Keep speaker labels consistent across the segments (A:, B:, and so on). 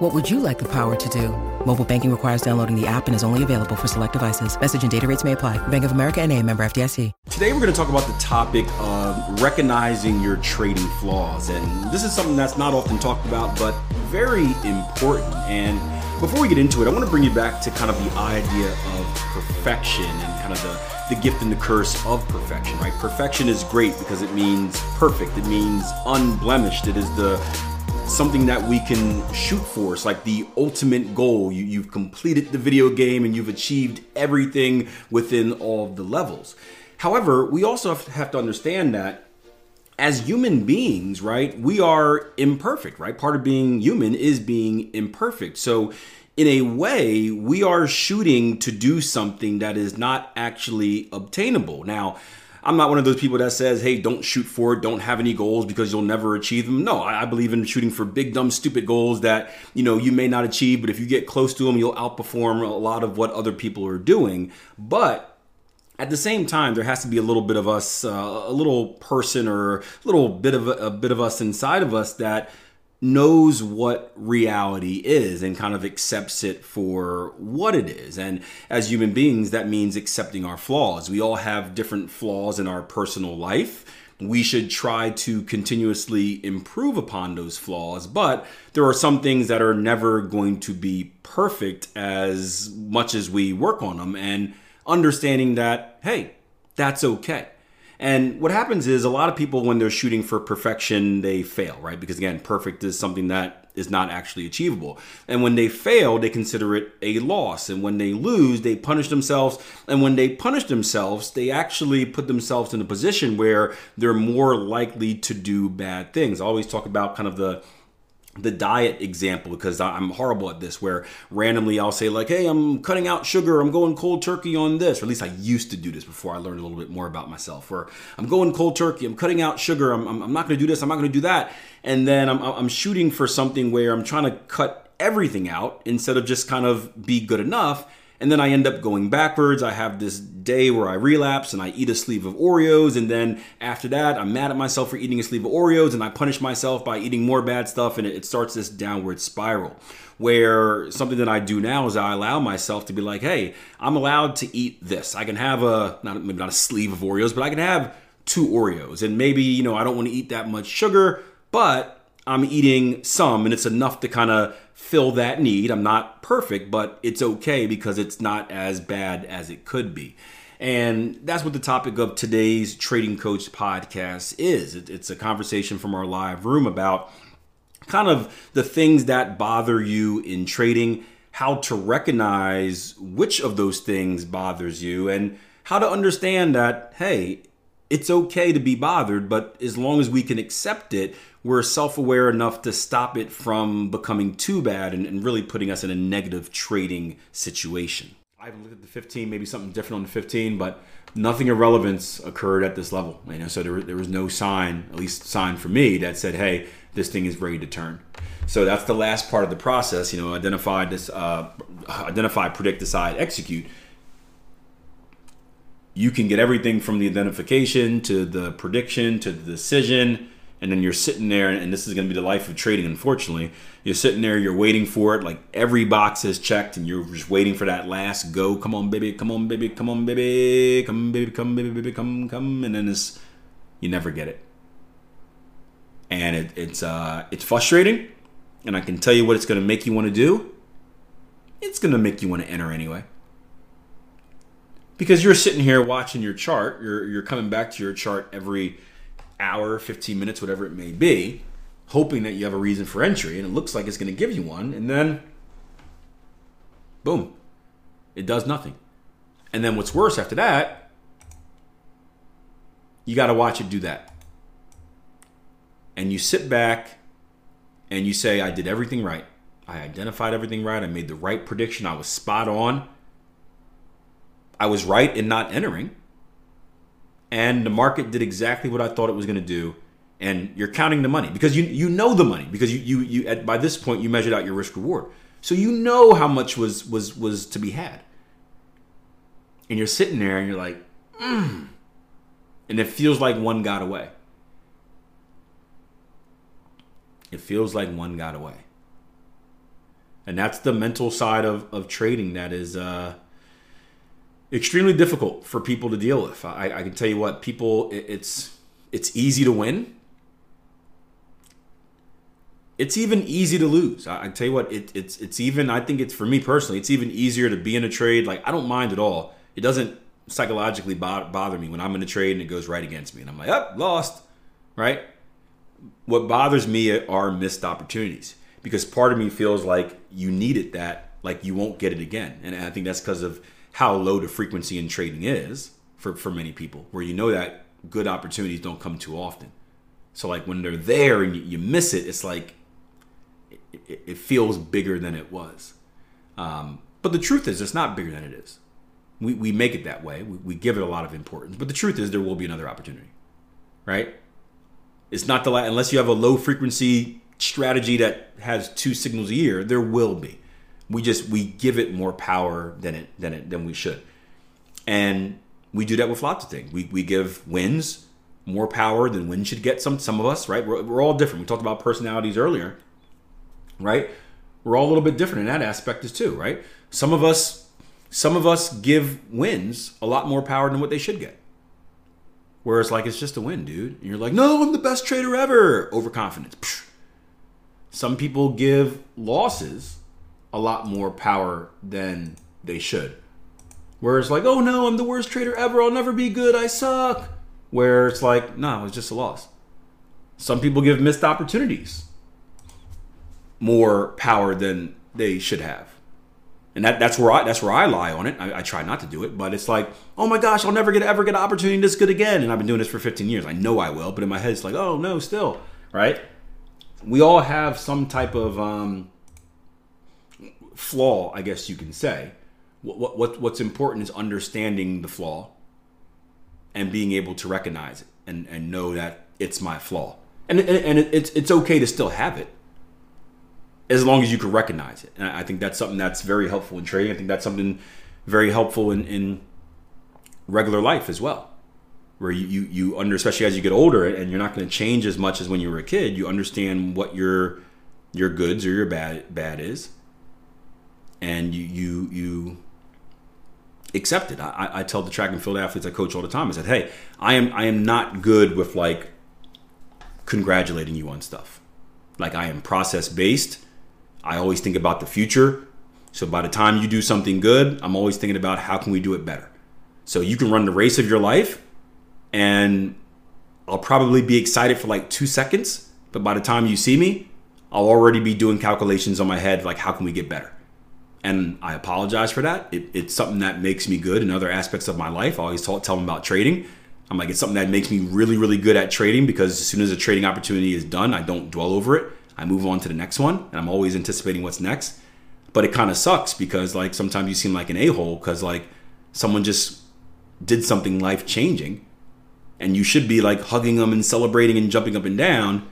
A: What would you like the power to do? Mobile banking requires downloading the app and is only available for select devices. Message and data rates may apply. Bank of America and a member FDIC.
B: Today we're going to talk about the topic of recognizing your trading flaws. And this is something that's not often talked about, but very important. And before we get into it, I want to bring you back to kind of the idea of perfection and kind of the, the gift and the curse of perfection, right? Perfection is great because it means perfect, it means unblemished, it is the something that we can shoot for. It's like the ultimate goal. You, you've completed the video game and you've achieved everything within all of the levels. However, we also have to understand that as human beings, right, we are imperfect, right? Part of being human is being imperfect. So, in a way, we are shooting to do something that is not actually obtainable. Now, I'm not one of those people that says, hey, don't shoot for it, don't have any goals because you'll never achieve them. No, I, believe in shooting for big, dumb, stupid goals that, you know, you may not achieve, but if you get close to them, you'll outperform a lot of what other people are doing. But at the same time, there has to be a little bit of us, uh, a little person or a little bit of a, a bit of us inside of us that knows what reality is and kind of accepts it for what it is. And as human beings, that means accepting our flaws. We all have different flaws in our personal life. We should try to continuously improve upon those flaws, but there are some things that are never going to be perfect as much as we work on them. And understanding that, hey, that's okay. And what happens is a lot of people, when they're shooting for perfection, they fail, right? Because again, perfect is something that is not actually achievable. And when they fail, they consider it a loss. And when they lose, they punish themselves. And when they punish themselves, they actually put themselves in a position where they're more likely to do bad things. I always talk about kind of the the diet example because I'm horrible at this where randomly I'll say like hey I'm cutting out sugar. I'm going cold turkey on this or at least I used to do this before I learned a little bit more about myself or I'm going cold turkey. I'm cutting out sugar. I'm, I'm, I'm not going to do this. I'm not going to do that. And then I'm, I'm shooting for something where I'm trying to cut everything out instead of just kind of be good enough and then I end up going backwards. I have this day where I relapse and I eat a sleeve of Oreos. And then after that, I'm mad at myself for eating a sleeve of Oreos and I punish myself by eating more bad stuff. And it starts this downward spiral where something that I do now is I allow myself to be like, hey, I'm allowed to eat this. I can have a, not, maybe not a sleeve of Oreos, but I can have two Oreos. And maybe, you know, I don't want to eat that much sugar, but I'm eating some and it's enough to kind of fill that need. I'm not perfect, but it's okay because it's not as bad as it could be. And that's what the topic of today's Trading Coach podcast is. It's a conversation from our live room about kind of the things that bother you in trading, how to recognize which of those things bothers you, and how to understand that, hey, it's okay to be bothered, but as long as we can accept it, we're self aware enough to stop it from becoming too bad and, and, really putting us in a negative trading situation. I haven't looked at the 15, maybe something different on the 15, but nothing of relevance occurred at this level. You know, so there, there was no sign, at least sign for me, that said, hey, this thing is ready to turn. So that's the last part of the process. You know, identify this, uh, identify, predict, decide, execute. You can get everything from the identification to the prediction to the decision and then you're sitting there and this is going to be the life of trading unfortunately. You're sitting there you're waiting for it like every box is checked and you're just waiting for that last go come on baby come on baby come on baby come baby come baby baby come come and then it's you never get it. And it, it's uh it's frustrating and i can tell you what it's going to make you want to do. It's going to make you want to enter anyway. Because you're sitting here watching your chart you're you're coming back to your chart every hour, 15 minutes, whatever it may be, hoping that you have a reason for entry, and it looks like it's going to give you one, and then boom, it does nothing. And then what's worse after that, you got to watch it do that. And you sit back and you say, I did everything right. I identified everything right. I made the right prediction. I was spot on. I was right in not entering. And the market did exactly what I thought it was going to do, and you're counting the money because you you know the money because you you you at, by this point you measured out your risk reward, so you know how much was was was to be had, and you're sitting there and you're like, mm. and it feels like one got away. It feels like one got away. And that's the mental side of, of trading that is uh, extremely difficult for people to deal with. I, I can tell you what, people, it, it's it's easy to win. It's even easy to lose. I, I tell you what, it, it's it's even. I think it's for me personally. It's even easier to be in a trade. Like I don't mind at all. It doesn't psychologically bother me when I'm in a trade and it goes right against me, and I'm like, up, oh, lost, right? what bothers me are missed opportunities because part of me feels like you needed that, like you won't get it again. And I think that's because of how low the frequency in trading is for, for many people, where you know that good opportunities don't come too often. So, like when they're there and you, miss it, it's like it, it, feels bigger than it was. Um, but the truth is, it's not bigger than it is. We, we make it that way. We, we give it a lot of importance. But the truth is, there will be another opportunity, right? It's not the unless you have a low frequency strategy that has two signals a year. There will be. We just we give it more power than it than it than we should, and we do that with lots of things. We we give wins more power than wins should get. Some some of us, right? We're, we're all different. We talked about personalities earlier, right? We're all a little bit different in that aspect as too, right? Some of us some of us give wins a lot more power than what they should get. whereas like it's just a win, dude. And you're like, no, I'm the best trader ever. Overconfidence. Some people give losses a lot more power than they should. Where it's like, oh no, I'm the worst trader ever. I'll never be good. I suck. Where it's like, no, it's just a loss. Some people give missed opportunities more power than they should have and that, that's where I that's where I lie on it. I, I, try not to do it, but it's like, oh my gosh, I'll never get ever get an opportunity this good again. And I've been doing this for 15 years. I know I will, but in my head it's like, oh no, still right. We all have some type of um, flaw, I guess you can say. What, what what's important is understanding the flaw and being able to recognize it and and know that it's my flaw. And and, and it, it's it's okay to still have it as long as you can recognize it. And I think that's something that's very helpful in trading. I think that's something very helpful in, in regular life as well. Where you, you, you under, especially as you get older and you're not going to change as much as when you were a kid, you understand what your your goods or your bad bad is. And you you you accept it. I, I tell the track and field athletes I coach all the time, I said, hey, I am I am not good with like congratulating you on stuff. Like I am process based I always think about the future. So by the time you do something good, I'm always thinking about how can we do it better. So you can run the race of your life and I'll probably be excited for like 2 seconds, but by the time you see me, I'll already be doing calculations on my head like how can we get better. And I apologize for that. It, it's something that makes me good in other aspects of my life. I always talk, tell them about trading. I'm like, it's something that makes me really, really good at trading because as soon as a trading opportunity is done, I don't dwell over it. I move on to the next one, and I'm always anticipating what's next. But it kind of sucks because like sometimes you seem like an a hole because like someone just did something life changing, and you should be like hugging them and celebrating and jumping up and down.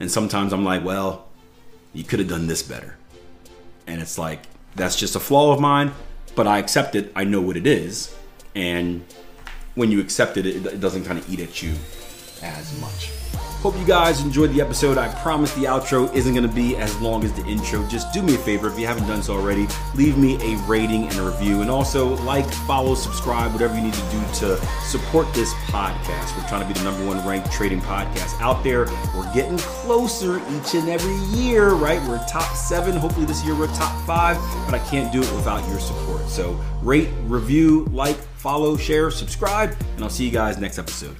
B: And sometimes I'm like, well, you could have done this better. And it's like that's just a flaw of mine, but I accept it. I know what it is, and when you accept it, it, doesn't kind of eat at you as much. Hope you guys enjoyed the episode. I promise the outro isn't going to be as long as the intro. Just do me a favor if you haven't done so already, leave me a rating and a review. And also like, follow, subscribe, whatever you need to do to support this podcast. We're trying to be the number one ranked trading podcast out there. We're getting closer each and every year, right? We're top seven. Hopefully this year we're top five, but I can't do it without your support. So rate, review, like, follow, share, subscribe, and I'll see you guys next episode.